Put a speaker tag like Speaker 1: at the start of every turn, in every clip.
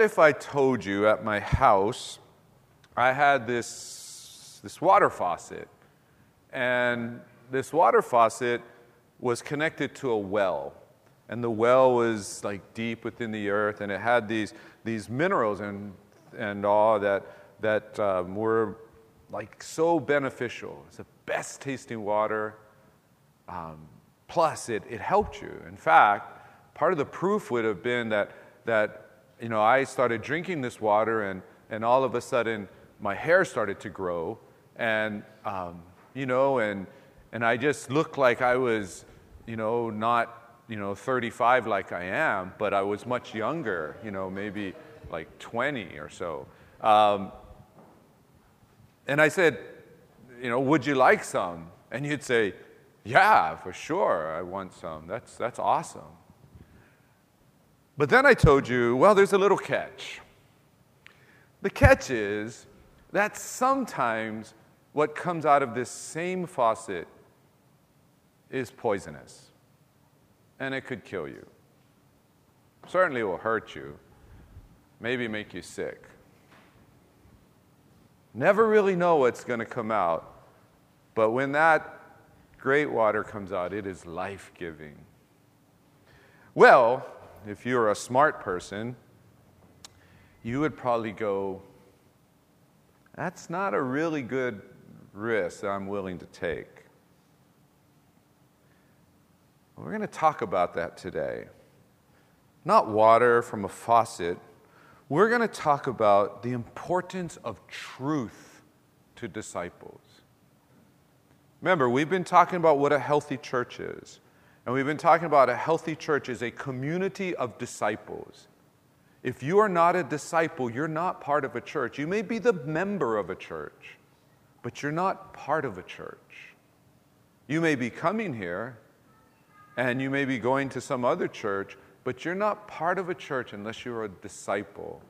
Speaker 1: what if I told you at my house I had this, this water faucet, and this water faucet was connected to a well, and the well was like deep within the earth, and it had these, these minerals and, and all that, that um, were like so beneficial. It's the best tasting water. Um, plus, it, it helped you. In fact, part of the proof would have been that, that you know, I started drinking this water, and, and all of a sudden, my hair started to grow, and, um, you know, and, and I just looked like I was, you know, not, you know, 35 like I am, but I was much younger, you know, maybe like 20 or so. Um, and I said, you know, would you like some? And you'd say, yeah, for sure, I want some. That's, that's awesome. But then I told you, well, there's a little catch. The catch is that sometimes what comes out of this same faucet is poisonous, and it could kill you. Certainly will hurt you, maybe make you sick. Never really know what's going to come out, but when that great water comes out, it is life giving. Well, if you're a smart person, you would probably go, that's not a really good risk that I'm willing to take. We're going to talk about that today. Not water from a faucet. We're going to talk about the importance of truth to disciples. Remember, we've been talking about what a healthy church is. And we've been talking about a healthy church is a community of disciples. If you are not a disciple, you're not part of a church. You may be the member of a church, but you're not part of a church. You may be coming here and you may be going to some other church, but you're not part of a church unless you're a disciple.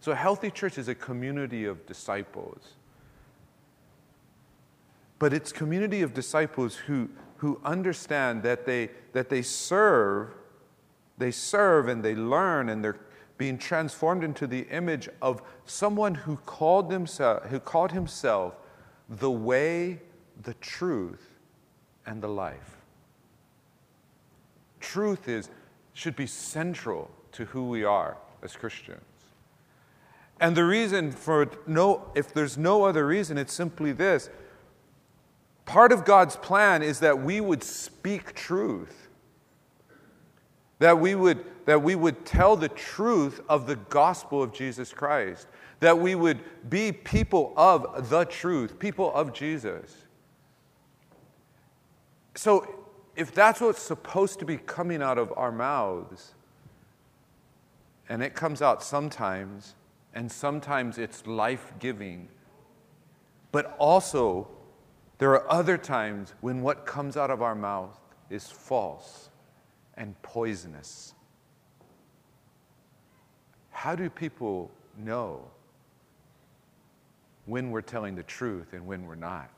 Speaker 1: So, a healthy church is a community of disciples. But it's community of disciples who who understand that they, that they serve, they serve and they learn and they're being transformed into the image of someone who called, himself, who called himself the way, the truth, and the life. Truth is, should be central to who we are as Christians. And the reason for no, if there's no other reason, it's simply this Part of God's plan is that we would speak truth, that we would, that we would tell the truth of the gospel of Jesus Christ, that we would be people of the truth, people of Jesus. So, if that's what's supposed to be coming out of our mouths, and it comes out sometimes, and sometimes it's life giving, but also there are other times when what comes out of our mouth is false and poisonous. How do people know when we're telling the truth and when we're not?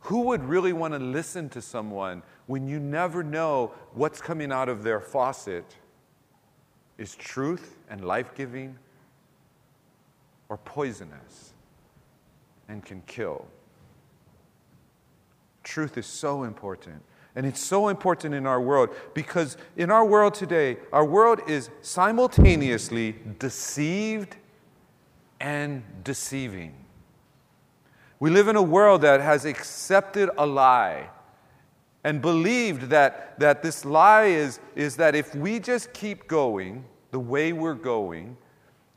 Speaker 1: Who would really want to listen to someone when you never know what's coming out of their faucet is truth and life giving or poisonous and can kill? Truth is so important. And it's so important in our world because in our world today, our world is simultaneously deceived and deceiving. We live in a world that has accepted a lie and believed that, that this lie is, is that if we just keep going the way we're going,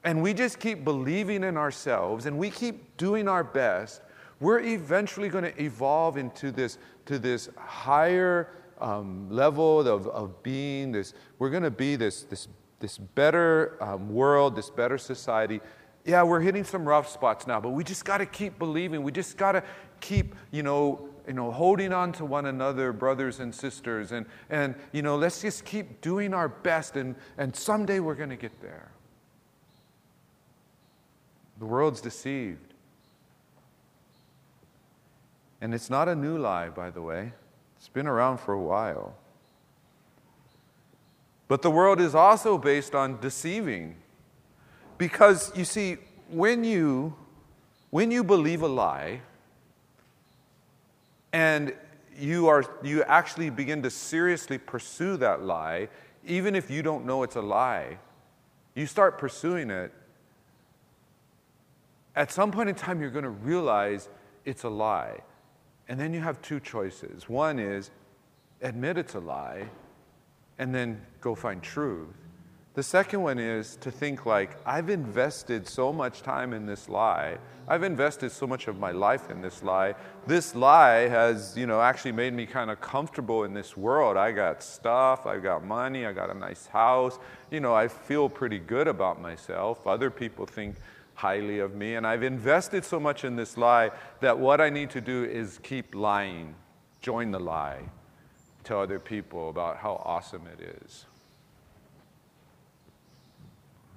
Speaker 1: and we just keep believing in ourselves and we keep doing our best, we're eventually going to evolve into this, to this higher um, level of, of being. This, we're going to be this, this, this better um, world, this better society. Yeah, we're hitting some rough spots now, but we just got to keep believing. We just got to keep, you know, you know, holding on to one another, brothers and sisters, and, and you know, let's just keep doing our best, and, and someday we're going to get there. The world's deceived. And it's not a new lie, by the way, it's been around for a while. But the world is also based on deceiving. Because you see, when you when you believe a lie and you are you actually begin to seriously pursue that lie, even if you don't know it's a lie, you start pursuing it. At some point in time, you're going to realize it's a lie. And then you have two choices. One is admit it's a lie and then go find truth. The second one is to think like, I've invested so much time in this lie. I've invested so much of my life in this lie. This lie has, you know, actually made me kind of comfortable in this world. I got stuff, I got money, I got a nice house. You know, I feel pretty good about myself. Other people think highly of me. And I've invested so much in this lie that what I need to do is keep lying, join the lie, tell other people about how awesome it is.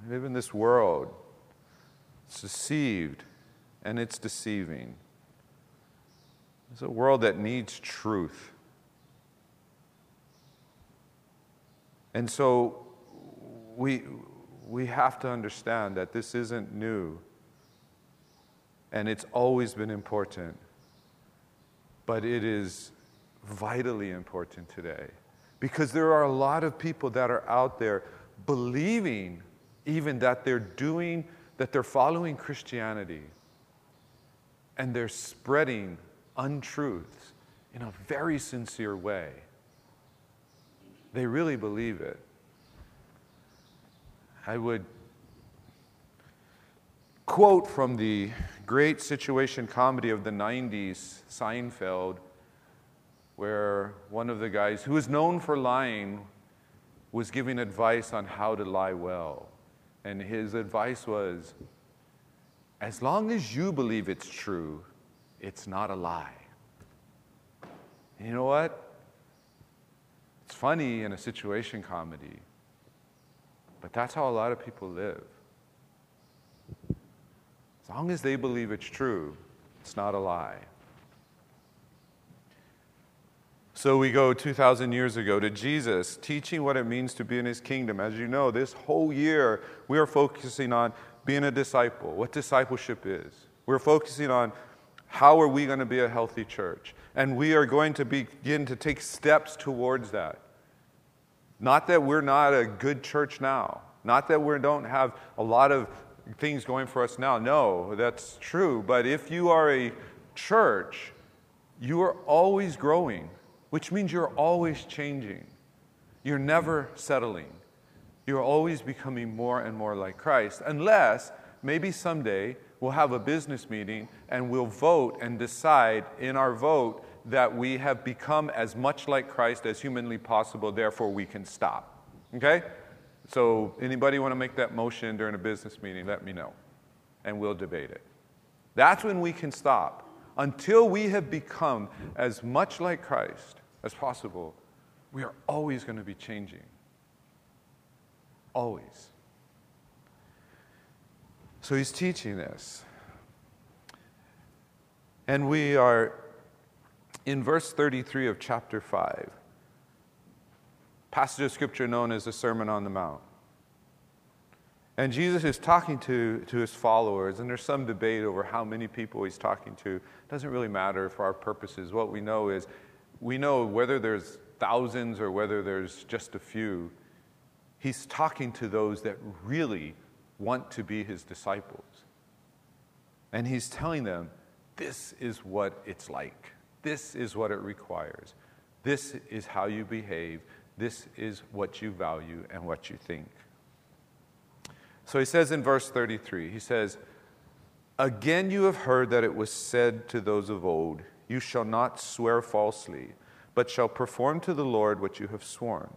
Speaker 1: We live in this world. It's deceived and it's deceiving. It's a world that needs truth. And so we, we have to understand that this isn't new and it's always been important, but it is vitally important today because there are a lot of people that are out there believing even that they're doing, that they're following Christianity and they're spreading untruths in a very sincere way. They really believe it. I would quote from the great situation comedy of the 90s, Seinfeld, where one of the guys who is known for lying was giving advice on how to lie well. And his advice was as long as you believe it's true, it's not a lie. You know what? It's funny in a situation comedy, but that's how a lot of people live. As long as they believe it's true, it's not a lie. So we go 2,000 years ago to Jesus teaching what it means to be in his kingdom. As you know, this whole year we are focusing on being a disciple, what discipleship is. We're focusing on how are we going to be a healthy church. And we are going to begin to take steps towards that. Not that we're not a good church now, not that we don't have a lot of things going for us now. No, that's true. But if you are a church, you are always growing which means you're always changing. You're never settling. You're always becoming more and more like Christ, unless maybe someday we'll have a business meeting and we'll vote and decide in our vote that we have become as much like Christ as humanly possible, therefore we can stop. Okay? So, anybody want to make that motion during a business meeting? Let me know, and we'll debate it. That's when we can stop. Until we have become as much like Christ as possible, we are always going to be changing. Always. So he's teaching this. And we are in verse 33 of chapter 5, passage of scripture known as the Sermon on the Mount. And Jesus is talking to, to his followers, and there's some debate over how many people he's talking to. It doesn't really matter for our purposes. What we know is we know whether there's thousands or whether there's just a few, he's talking to those that really want to be his disciples. And he's telling them, this is what it's like. This is what it requires. This is how you behave. This is what you value and what you think. So he says in verse 33, he says, Again, you have heard that it was said to those of old, you shall not swear falsely, but shall perform to the Lord what you have sworn.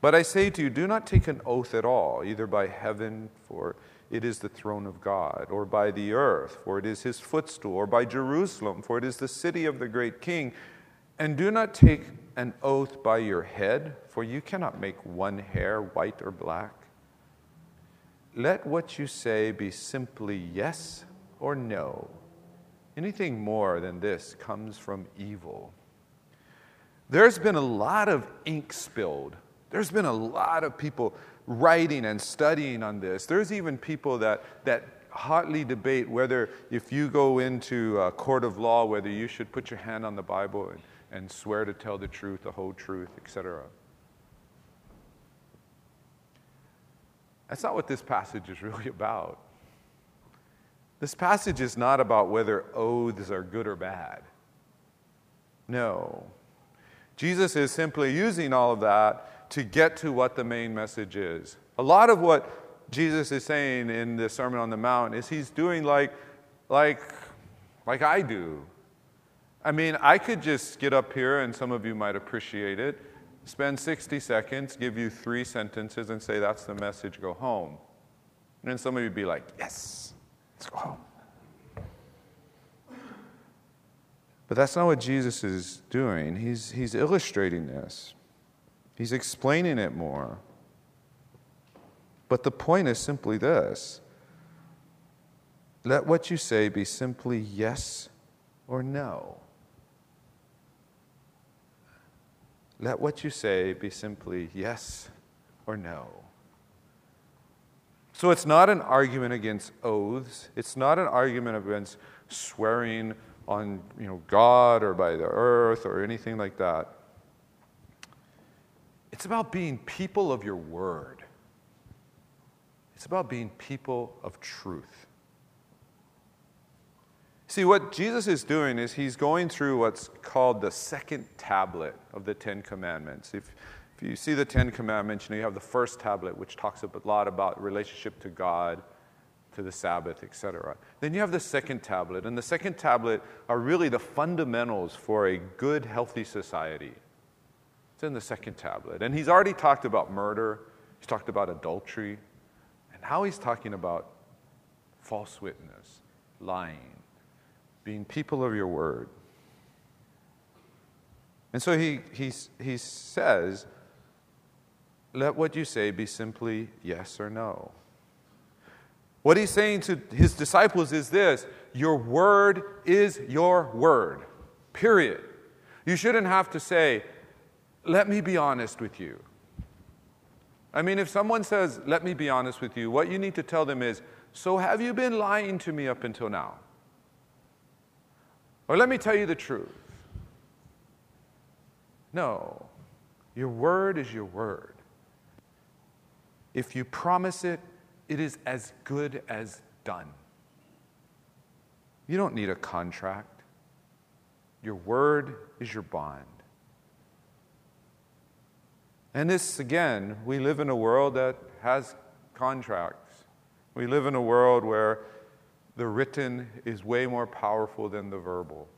Speaker 1: But I say to you, do not take an oath at all, either by heaven, for it is the throne of God, or by the earth, for it is his footstool, or by Jerusalem, for it is the city of the great king. And do not take an oath by your head, for you cannot make one hair white or black. Let what you say be simply yes or no Anything more than this comes from evil. There's been a lot of ink spilled. There's been a lot of people writing and studying on this. There's even people that, that hotly debate whether, if you go into a court of law, whether you should put your hand on the Bible and, and swear to tell the truth, the whole truth, etc. That's not what this passage is really about. This passage is not about whether oaths are good or bad. No. Jesus is simply using all of that to get to what the main message is. A lot of what Jesus is saying in the Sermon on the Mount is he's doing like, like, like I do. I mean, I could just get up here, and some of you might appreciate it, spend 60 seconds, give you three sentences, and say, That's the message, go home. And then some of you would be like, Yes, let's go home. But that's not what Jesus is doing. He's, he's illustrating this, he's explaining it more. But the point is simply this let what you say be simply yes or no. Let what you say be simply yes or no. So it's not an argument against oaths. It's not an argument against swearing on you know, God or by the earth or anything like that. It's about being people of your word. It's about being people of truth. See, what Jesus is doing is he's going through what's called the second tablet of the Ten Commandments. If, if you see the Ten Commandments, you know, you have the first tablet, which talks a lot about relationship to God to the Sabbath, etc. Then you have the second tablet, and the second tablet are really the fundamentals for a good, healthy society. It's in the second tablet. And he's already talked about murder, he's talked about adultery, and now he's talking about false witness, lying, being people of your word. And so he, he, he says, let what you say be simply yes or no. What he's saying to his disciples is this Your word is your word, period. You shouldn't have to say, Let me be honest with you. I mean, if someone says, Let me be honest with you, what you need to tell them is, So have you been lying to me up until now? Or let me tell you the truth. No, your word is your word. If you promise it, it is as good as done. You don't need a contract. Your word is your bond. And this, again, we live in a world that has contracts. We live in a world where the written is way more powerful than the verbal.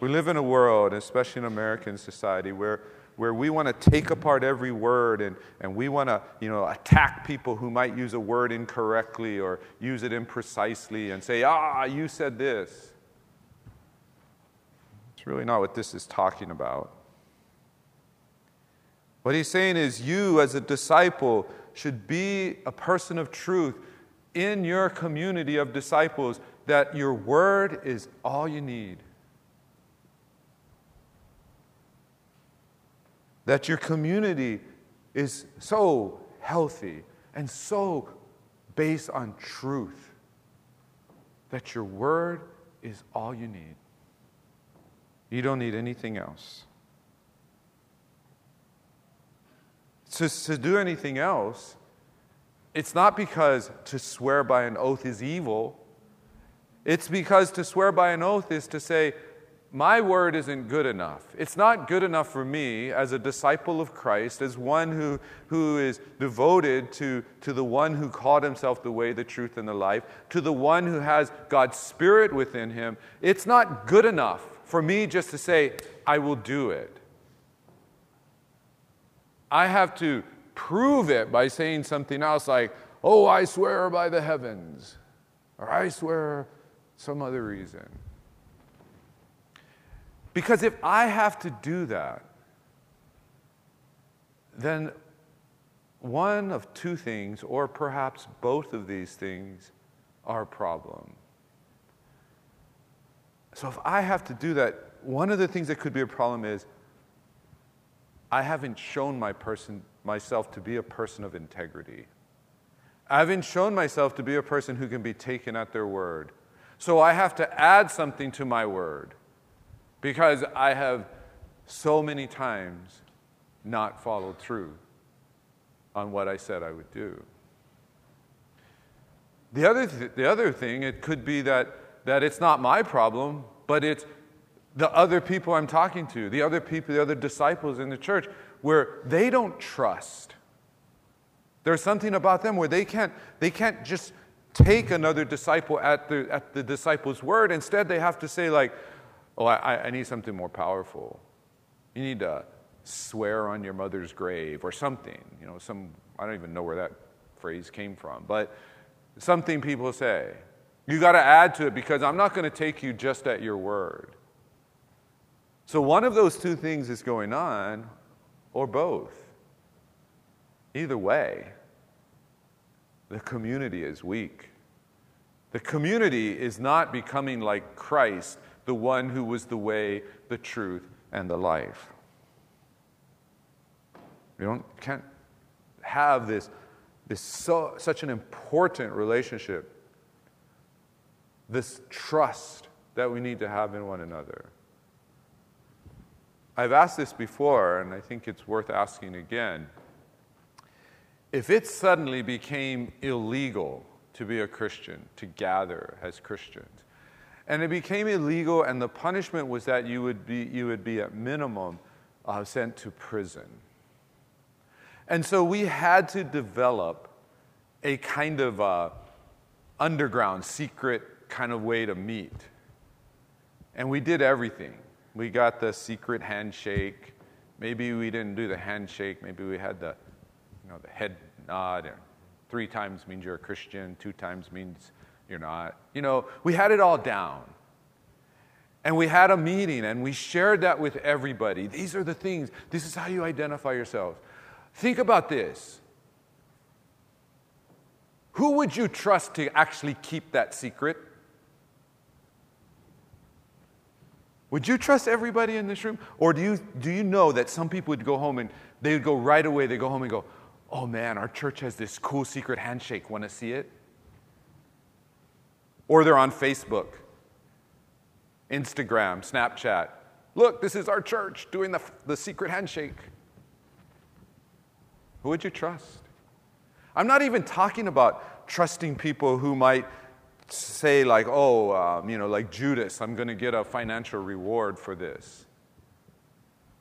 Speaker 1: We live in a world, especially in American society, where where we want to take apart every word and, and we want to you know, attack people who might use a word incorrectly or use it imprecisely and say, ah, you said this. It's really not what this is talking about. What he's saying is, you as a disciple should be a person of truth in your community of disciples, that your word is all you need. that your community is so healthy and so based on truth that your word is all you need. You don't need anything else. To, to do anything else, it's not because to swear by an oath is evil. It's because to swear by an oath is to say, my word isn't good enough. It's not good enough for me as a disciple of Christ, as one who, who is devoted to, to the one who called himself the way, the truth, and the life, to the one who has God's Spirit within him. It's not good enough for me just to say, I will do it. I have to prove it by saying something else like, oh, I swear by the heavens, or I swear some other reason. Because if I have to do that, then one of two things, or perhaps both of these things, are a problem. So if I have to do that, one of the things that could be a problem is I haven't shown my person myself to be a person of integrity. I haven't shown myself to be a person who can be taken at their word. So I have to add something to my word because I have so many times not followed through on what I said I would do. The other, th- the other thing, it could be that, that it's not my problem, but it's the other people I'm talking to, the other people, the other disciples in the church, where they don't trust. There's something about them where they can't, they can't just take another disciple at the, at the disciple's word. Instead, they have to say, like, oh, I, I need something more powerful. You need to swear on your mother's grave or something. You know, some, I don't even know where that phrase came from, but something people say. You got to add to it because I'm not going to take you just at your word. So one of those two things is going on, or both. Either way, the community is weak. The community is not becoming like Christ, the one who was the way, the truth, and the life. You don't, can't have this, this so, such an important relationship, this trust that we need to have in one another. I've asked this before, and I think it's worth asking again. If it suddenly became illegal to be a Christian, to gather as Christians, and it became illegal, and the punishment was that you would be, you would be at minimum uh, sent to prison and so we had to develop a kind of uh, underground, secret kind of way to meet. And we did everything. We got the secret handshake. Maybe we didn't do the handshake. Maybe we had the, you know, the head nod. And three times means you're a Christian. Two times means you're not. You know, we had it all down. And we had a meeting and we shared that with everybody. These are the things. This is how you identify yourselves. Think about this. Who would you trust to actually keep that secret? Would you trust everybody in this room? Or do you, do you know that some people would go home and they would go right away, they go home and go, oh man, our church has this cool secret handshake. Want to see it? Or they're on Facebook, Instagram, Snapchat. Look, this is our church doing the, the secret handshake. Who would you trust? I'm not even talking about trusting people who might say, like, oh, um, you know, like Judas, I'm going to get a financial reward for this.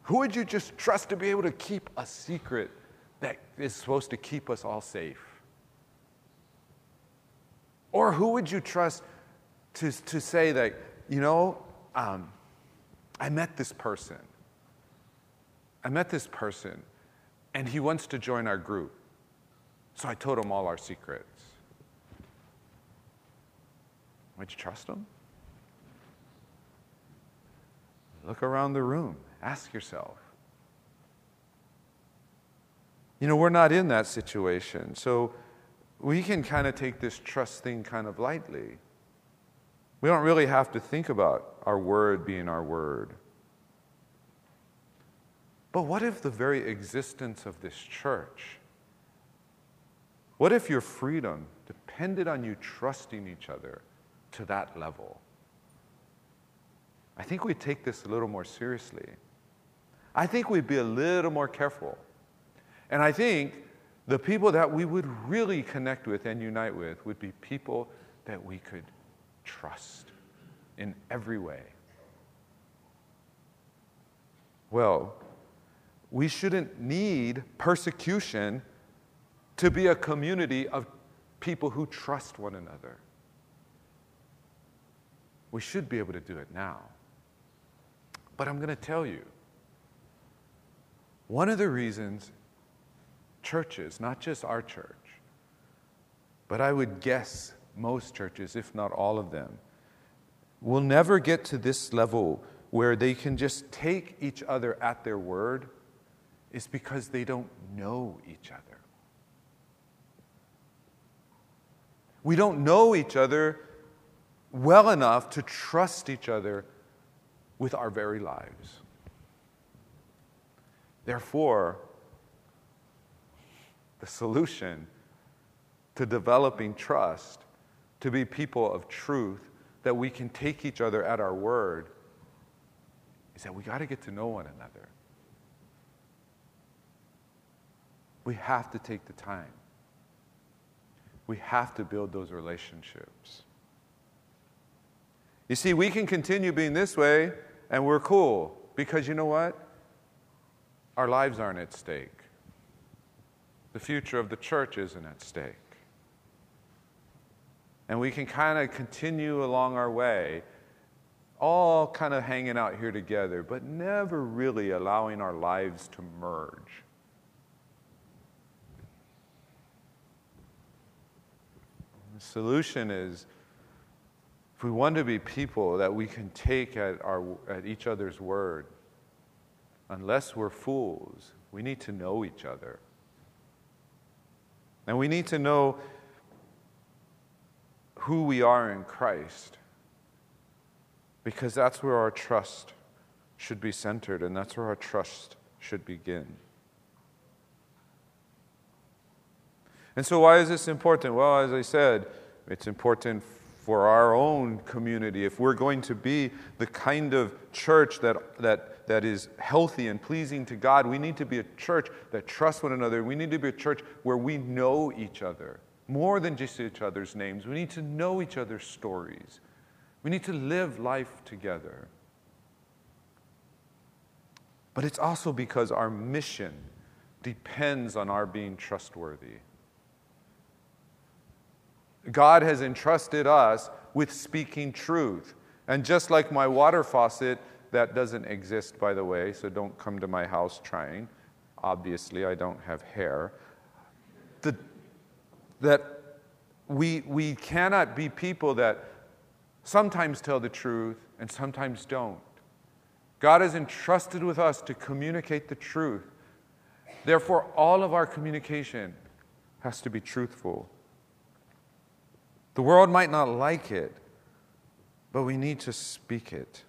Speaker 1: Who would you just trust to be able to keep a secret that is supposed to keep us all safe? Or who would you trust to, to say that, you know, um, I met this person. I met this person and he wants to join our group. So I told him all our secrets. Would you trust him? Look around the room. Ask yourself. You know, we're not in that situation. So we can kind of take this trust thing kind of lightly. We don't really have to think about our word being our word. But what if the very existence of this church, what if your freedom depended on you trusting each other to that level? I think we'd take this a little more seriously. I think we'd be a little more careful. And I think the people that we would really connect with and unite with would be people that we could trust in every way. Well, we shouldn't need persecution to be a community of people who trust one another. We should be able to do it now. But I'm going to tell you one of the reasons churches, not just our church, but I would guess most churches, if not all of them, will never get to this level where they can just take each other at their word is because they don't know each other. We don't know each other well enough to trust each other with our very lives. Therefore, the solution to developing trust, to be people of truth, that we can take each other at our word, is that we got to get to know one another. We have to take the time. We have to build those relationships. You see, we can continue being this way and we're cool because you know what? Our lives aren't at stake. The future of the church isn't at stake. And we can kind of continue along our way, all kind of hanging out here together, but never really allowing our lives to merge. The solution is if we want to be people that we can take at, our, at each other's word, unless we're fools, we need to know each other. And we need to know who we are in Christ because that's where our trust should be centered and that's where our trust should begin. And so, why is this important? Well, as I said, it's important for our own community, if we're going to be the kind of church that, that, that is healthy and pleasing to God, we need to be a church that trusts one another. We need to be a church where we know each other more than just each other's names. We need to know each other's stories. We need to live life together. But it's also because our mission depends on our being trustworthy. God has entrusted us with speaking truth. And just like my water faucet, that doesn't exist, by the way, so don't come to my house trying. Obviously, I don't have hair. The, that we, we cannot be people that sometimes tell the truth and sometimes don't. God has entrusted with us to communicate the truth. Therefore, all of our communication has to be truthful. The world might not like it, but we need to speak it.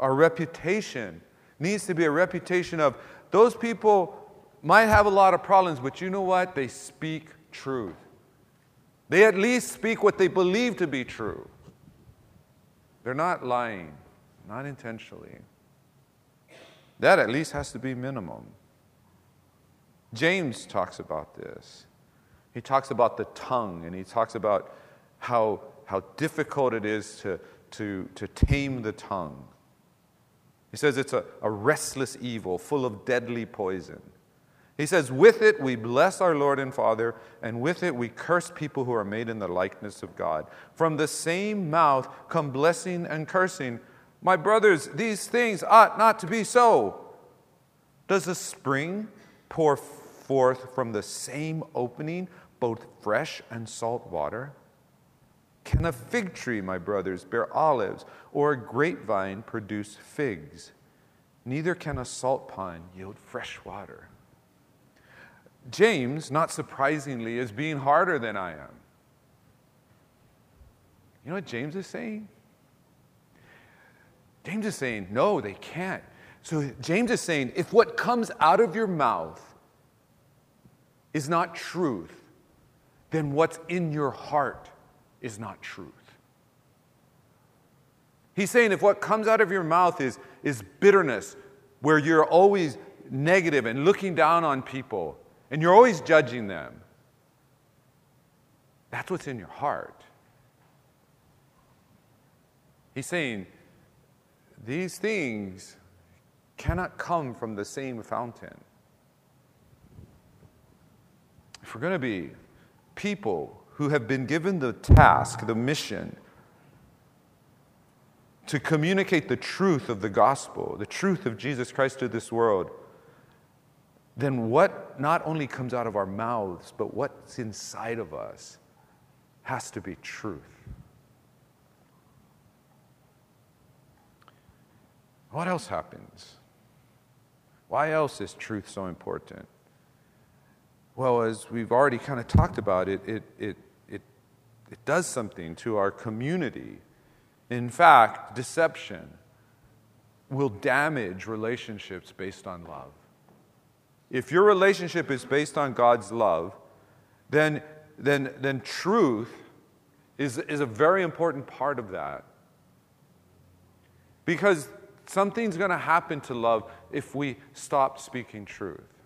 Speaker 1: Our reputation needs to be a reputation of those people might have a lot of problems, but you know what? They speak truth. They at least speak what they believe to be true. They're not lying, not intentionally. That at least has to be minimum. James talks about this. He talks about the tongue and he talks about how, how difficult it is to, to, to tame the tongue. He says it's a, a restless evil full of deadly poison. He says, With it we bless our Lord and Father, and with it we curse people who are made in the likeness of God. From the same mouth come blessing and cursing. My brothers, these things ought not to be so. Does a spring pour forth from the same opening both fresh and salt water? Can a fig tree, my brothers, bear olives, or a grapevine produce figs? Neither can a salt pond yield fresh water. James, not surprisingly, is being harder than I am. You know what James is saying? James is saying, no, they can't. So James is saying, if what comes out of your mouth is not truth, then what's in your heart is not truth. He's saying if what comes out of your mouth is, is bitterness, where you're always negative and looking down on people, and you're always judging them, that's what's in your heart. He's saying these things cannot come from the same fountain. If we're going to be people who have been given the task, the mission, to communicate the truth of the gospel, the truth of Jesus Christ to this world, then what not only comes out of our mouths, but what's inside of us has to be truth. What else happens? Why else is truth so important? Well, as we've already kind of talked about, it, it, it, it, it does something to our community. In fact, deception will damage relationships based on love. if your relationship is based on God's love, then, then, then truth is, is a very important part of that. Because something's going to happen to love if we stop speaking truth.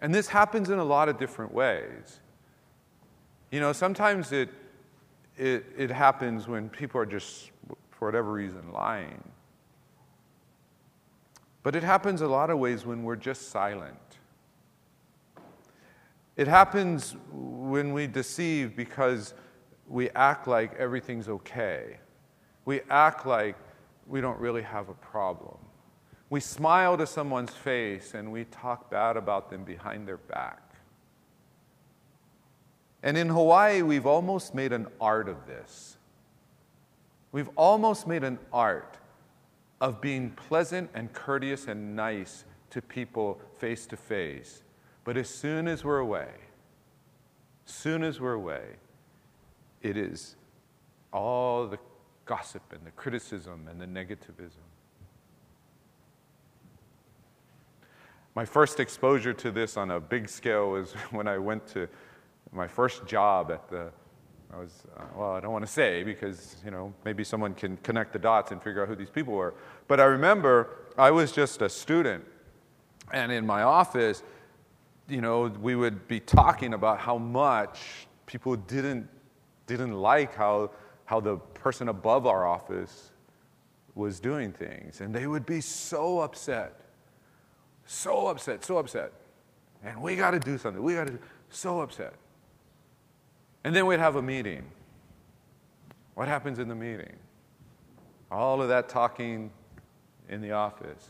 Speaker 1: And this happens in a lot of different ways. You know, sometimes it, it, it happens when people are just, for whatever reason, lying. But it happens a lot of ways when we're just silent. It happens when we deceive because we act like everything's okay. We act like we don't really have a problem. We smile to someone's face and we talk bad about them behind their back. And in Hawaii, we've almost made an art of this. We've almost made an art of being pleasant and courteous and nice to people face to face. But as soon as we're away, soon as we're away, it is all the gossip and the criticism and the negativism. My first exposure to this on a big scale was when I went to my first job at the I was, uh, well, I don't want to say because, you know, maybe someone can connect the dots and figure out who these people were. But I remember I was just a student, and in my office, you know, we would be talking about how much people didn't, didn't like how, how the person above our office was doing things. And they would be so upset, so upset, so upset. And we got to do something. We got to, so upset. And then we'd have a meeting. What happens in the meeting? All of that talking in the office.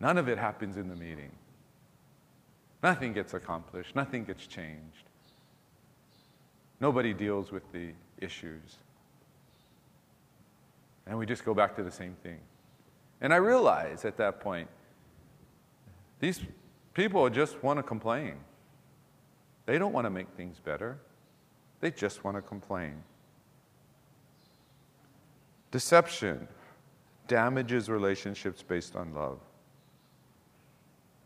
Speaker 1: None of it happens in the meeting. Nothing gets accomplished, nothing gets changed. Nobody deals with the issues. And we just go back to the same thing. And I realize at that point, these people just want to complain. They don't want to make things better. They just want to complain. Deception damages relationships based on love.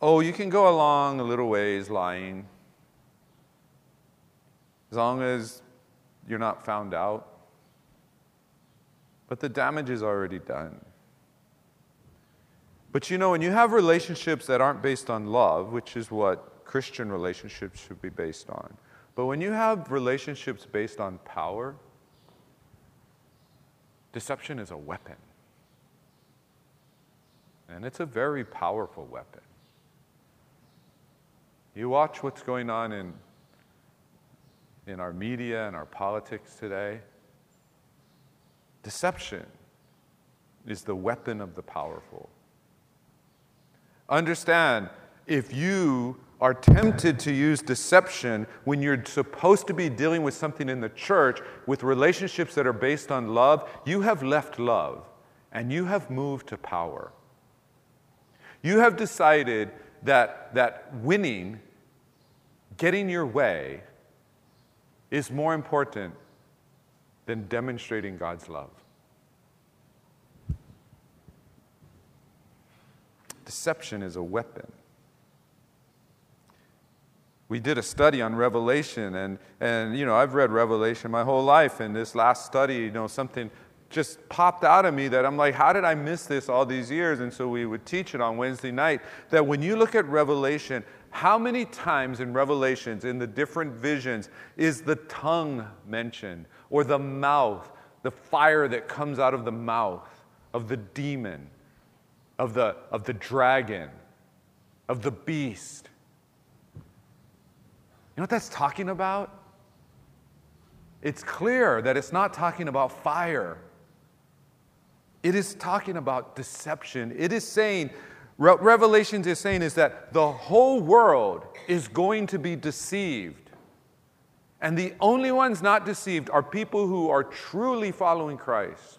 Speaker 1: Oh, you can go along a little ways lying as long as you're not found out. But the damage is already done. But you know, when you have relationships that aren't based on love, which is what Christian relationships should be based on, but when you have relationships based on power, deception is a weapon. And it's a very powerful weapon. You watch what's going on in, in our media and our politics today. Deception is the weapon of the powerful. Understand, if you are tempted to use deception when you're supposed to be dealing with something in the church with relationships that are based on love, you have left love and you have moved to power. You have decided that, that winning, getting your way, is more important than demonstrating God's love. Deception is a weapon we did a study on Revelation, and, and you know, I've read Revelation my whole life, and this last study, you know, something just popped out of me that I'm like, how did I miss this all these years? And so we would teach it on Wednesday night that when you look at Revelation, how many times in Revelations, in the different visions, is the tongue mentioned, or the mouth, the fire that comes out of the mouth of the demon, of the, of the dragon, of the beast? You know what that's talking about? It's clear that it's not talking about fire. It is talking about deception. It is saying, Re- Revelations is saying, is that the whole world is going to be deceived. And the only ones not deceived are people who are truly following Christ.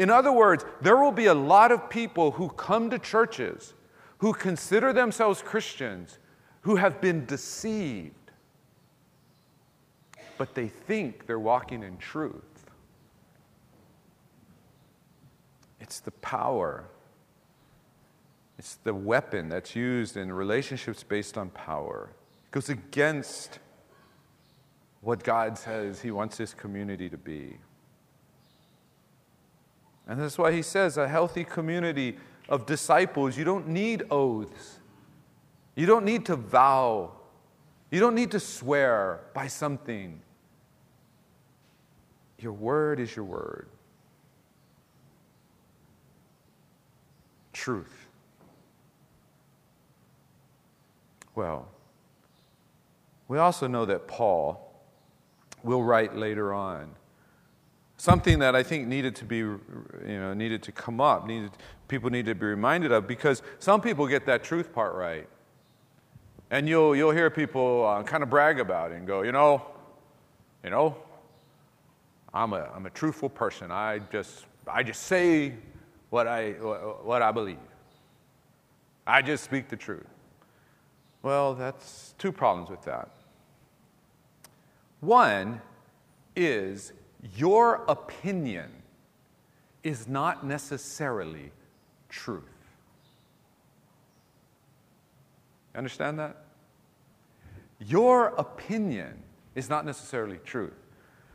Speaker 1: In other words, there will be a lot of people who come to churches who consider themselves Christians who have been deceived but they think they're walking in truth. It's the power. It's the weapon that's used in relationships based on power. It goes against what God says He wants this community to be. And that's why He says a healthy community of disciples, you don't need oaths. You don't need to vow. You don't need to swear by something. Your word is your word. Truth. Well, we also know that Paul will write later on something that I think needed to be, you know, needed to come up, needed, people need to be reminded of because some people get that truth part right. And you'll, you'll hear people uh, kind of brag about it and go, you know, you know, I'm a, I'm a truthful person. I just, I just say what I, what I believe. I just speak the truth. Well, that's two problems with that. One is your opinion is not necessarily truth. You Understand that? Your opinion is not necessarily truth.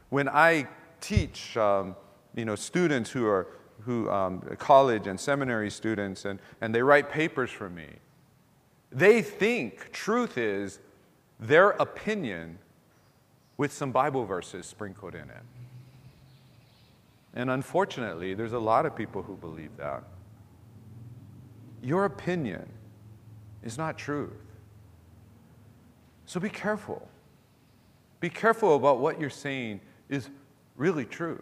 Speaker 1: When I teach, um, you know, students who are who um, college and seminary students, and, and they write papers for me, they think truth is their opinion with some Bible verses sprinkled in it. And unfortunately, there's a lot of people who believe that. Your opinion is not truth. So be careful. Be careful about what you're saying is really truth.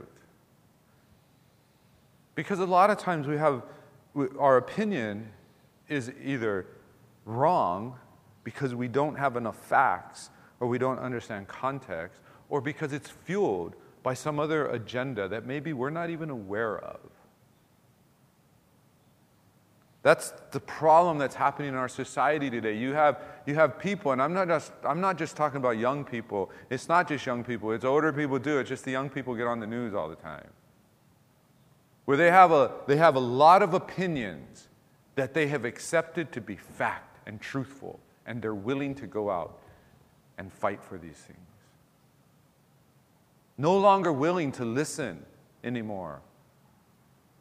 Speaker 1: Because a lot of times we have, our opinion is either wrong because we don't have enough facts or we don't understand context or because it's fueled by some other agenda that maybe we're not even aware of. That's the problem that's happening in our society today. You have, you have people, and I'm not, just, I'm not just talking about young people. It's not just young people, it's older people do. It's just the young people get on the news all the time. Where they have a, they have a lot of opinions that they have accepted to be fact and truthful, and they're willing to go out and fight for these things. No longer willing to listen anymore,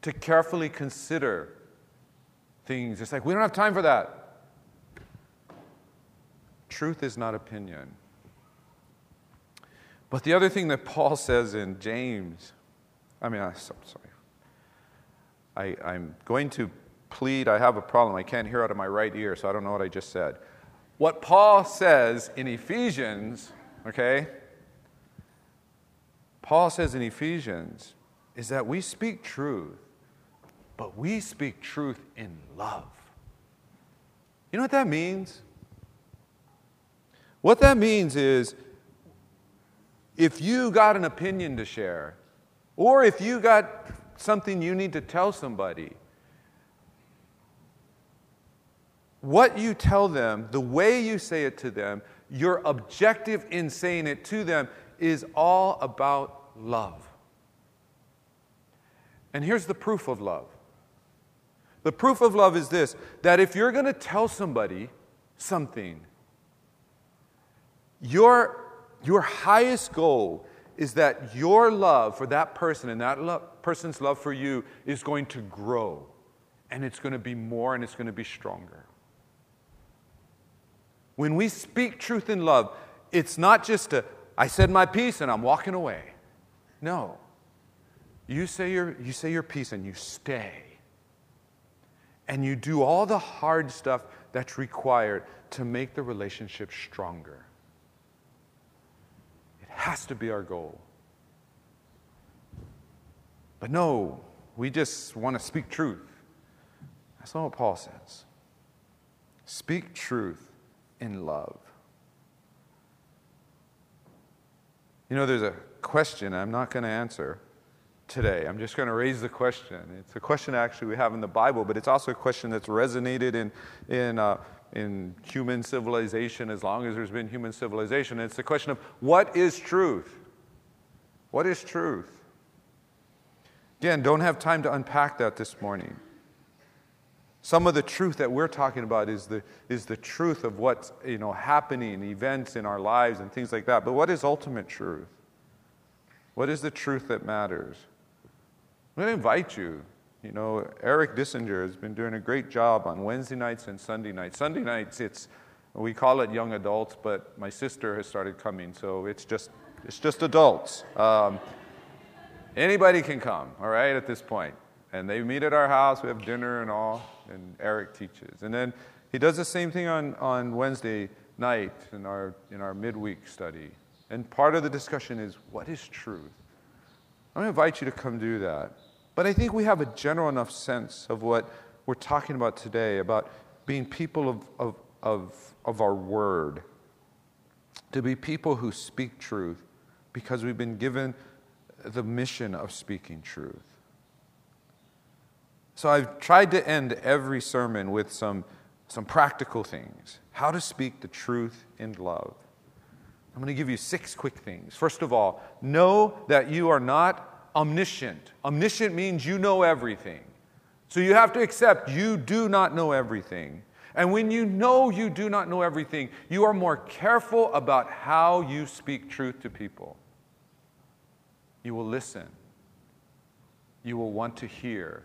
Speaker 1: to carefully consider things. It's like, we don't have time for that. Truth is not opinion. But the other thing that Paul says in James, I mean, I'm sorry. I, I'm going to plead, I have a problem. I can't hear out of my right ear, so I don't know what I just said. What Paul says in Ephesians, okay? Paul says in Ephesians is that we speak truth but we speak truth in love. You know what that means? What that means is if you got an opinion to share, or if you got something you need to tell somebody, what you tell them, the way you say it to them, your objective in saying it to them is all about love. And here's the proof of love the proof of love is this that if you're going to tell somebody something, your, your highest goal is that your love for that person and that lo- person's love for you is going to grow and it's going to be more and it's going to be stronger. When we speak truth in love, it's not just a, I said my piece and I'm walking away. No. You say your, you say your piece and you stay and you do all the hard stuff that's required to make the relationship stronger. It has to be our goal. But no, we just want to speak truth. That's not what Paul says. Speak truth in love. You know, there's a question I'm not going to answer today. I'm just going to raise the question. It's a question actually we have in the Bible, but it's also a question that's resonated in, in, uh, in human civilization as long as there's been human civilization. it's the question of what is truth? What is truth? Again, don't have time to unpack that this morning. Some of the truth that we're talking about is the, is the truth of what's you know, happening, events in our lives and things like that. But what is ultimate truth? What is the truth that matters? I'm going to invite you. You know, Eric Dissinger has been doing a great job on Wednesday nights and Sunday nights. Sunday nights, it's we call it young adults, but my sister has started coming, so it's just it's just adults. Um, anybody can come, all right, at this point. And they meet at our house. We have dinner and all, and Eric teaches. And then he does the same thing on, on Wednesday night in our, in our midweek study. And part of the discussion is what is truth? I'm going to invite you to come do that. But I think we have a general enough sense of what we're talking about today about being people of, of, of, of our word, to be people who speak truth because we've been given the mission of speaking truth. So I've tried to end every sermon with some, some practical things how to speak the truth in love. I'm going to give you six quick things. First of all, know that you are not omniscient. Omniscient means you know everything. So you have to accept you do not know everything. And when you know you do not know everything, you are more careful about how you speak truth to people. You will listen. You will want to hear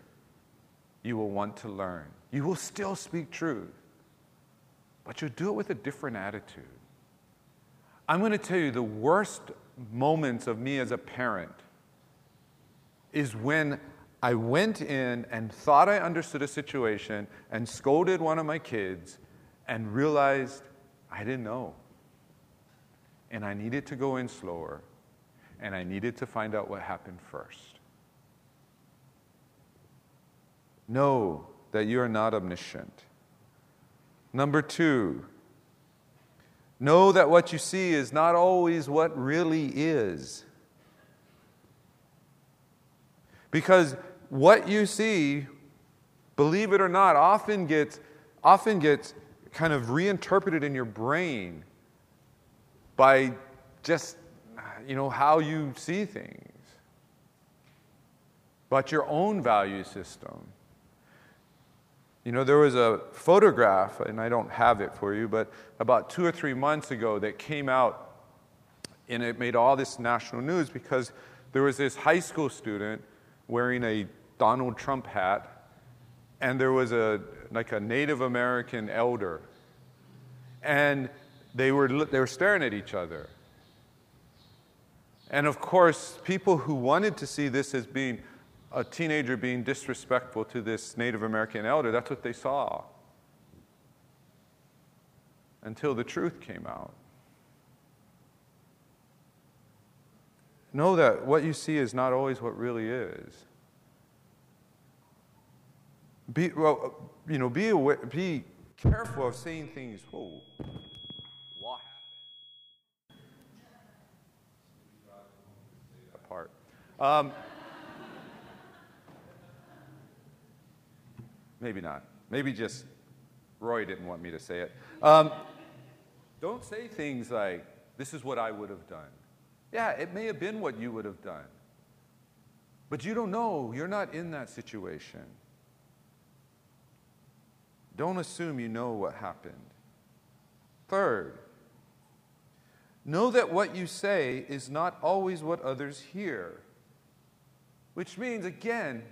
Speaker 1: you will want to learn. You will still speak truth, but you'll do it with a different attitude. I'm going to tell you the worst moments of me as a parent is when I went in and thought I understood a situation and scolded one of my kids and realized I didn't know. And I needed to go in slower and I needed to find out what happened first. Know that you are not omniscient. Number two, know that what you see is not always what really is. Because what you see, believe it or not, often gets, often gets kind of reinterpreted in your brain by just you know how you see things, but your own value system. You know, there was a photograph, and I don't have it for you, but about two or three months ago that came out, and it made all this national news because there was this high school student wearing a Donald Trump hat, and there was a like a Native American elder, and they were they were staring at each other. And of course, people who wanted to see this as being a teenager being disrespectful to this Native American elder. That's what they saw. Until the truth came out. Know that what you see is not always what really is. Be, well, you know, be, aware, be careful of saying things, whoa, what happened? Apart. Um, Maybe not. Maybe just Roy didn't want me to say it. Um, don't say things like, this is what I would have done. Yeah, it may have been what you would have done. But you don't know. You're not in that situation. Don't assume you know what happened. Third, know that what you say is not always what others hear. Which means, again,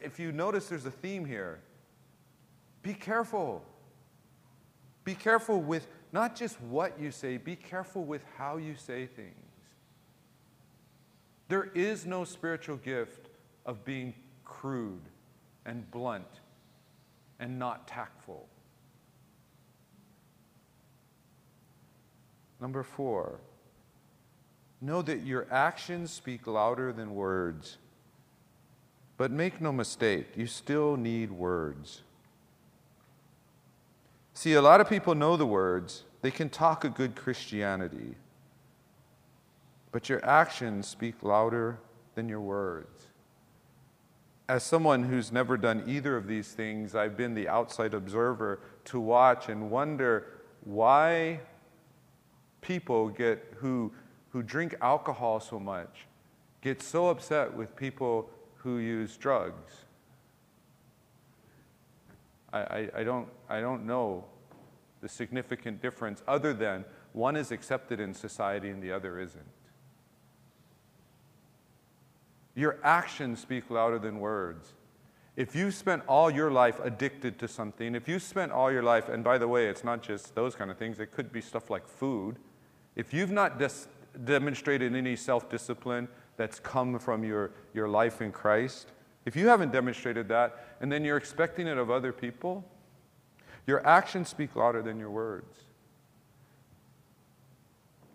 Speaker 1: if you notice there's a theme here, be careful. Be careful with not just what you say, be careful with how you say things. There is no spiritual gift of being crude and blunt and not tactful. Number four, know that your actions speak louder than words. But make no mistake, you still need words. See, a lot of people know the words, they can talk a good Christianity, but your actions speak louder than your words. As someone who's never done either of these things, I've been the outside observer to watch and wonder why people get who, who drink alcohol so much get so upset with people who use drugs. I, I, I, don't, I don't know the significant difference other than one is accepted in society and the other isn't. Your actions speak louder than words. If you spent all your life addicted to something, if you spent all your life, and by the way, it's not just those kind of things, it could be stuff like food. If you've not dis- demonstrated any self discipline that's come from your, your life in Christ, if you haven't demonstrated that, and then you're expecting it of other people, your actions speak louder than your words.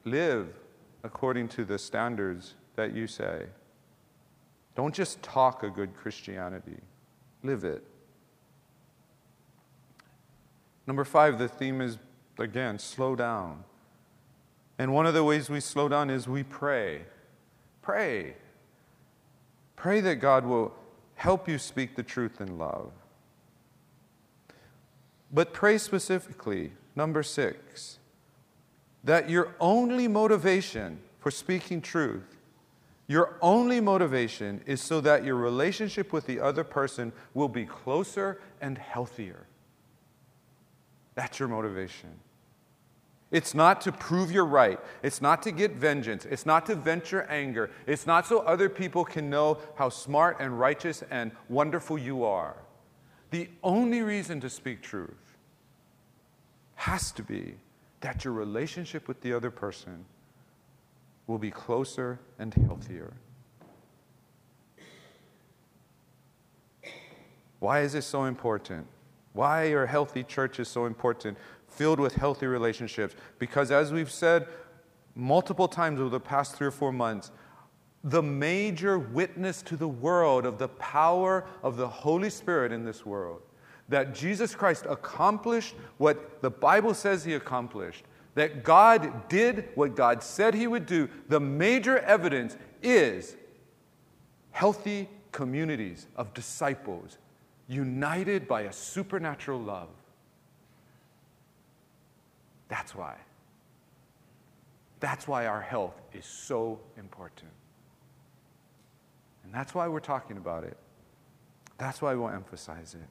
Speaker 1: Live according to the standards that you say. Don't just talk a good Christianity, live it. Number five, the theme is again, slow down. And one of the ways we slow down is we pray. Pray. Pray that God will help you speak the truth in love. But pray specifically, number six, that your only motivation for speaking truth your only motivation is so that your relationship with the other person will be closer and healthier. That's your motivation. It's not to prove you're right. It's not to get vengeance. It's not to vent your anger. It's not so other people can know how smart and righteous and wonderful you are. The only reason to speak truth has to be that your relationship with the other person will be closer and healthier. Why is this so important? Why are healthy churches so important, filled with healthy relationships? Because, as we've said multiple times over the past three or four months, the major witness to the world of the power of the Holy Spirit in this world, that Jesus Christ accomplished what the Bible says he accomplished, that God did what God said He would do, the major evidence is healthy communities of disciples united by a supernatural love. That's why. That's why our health is so important. And that's why we're talking about it. That's why we will emphasize it.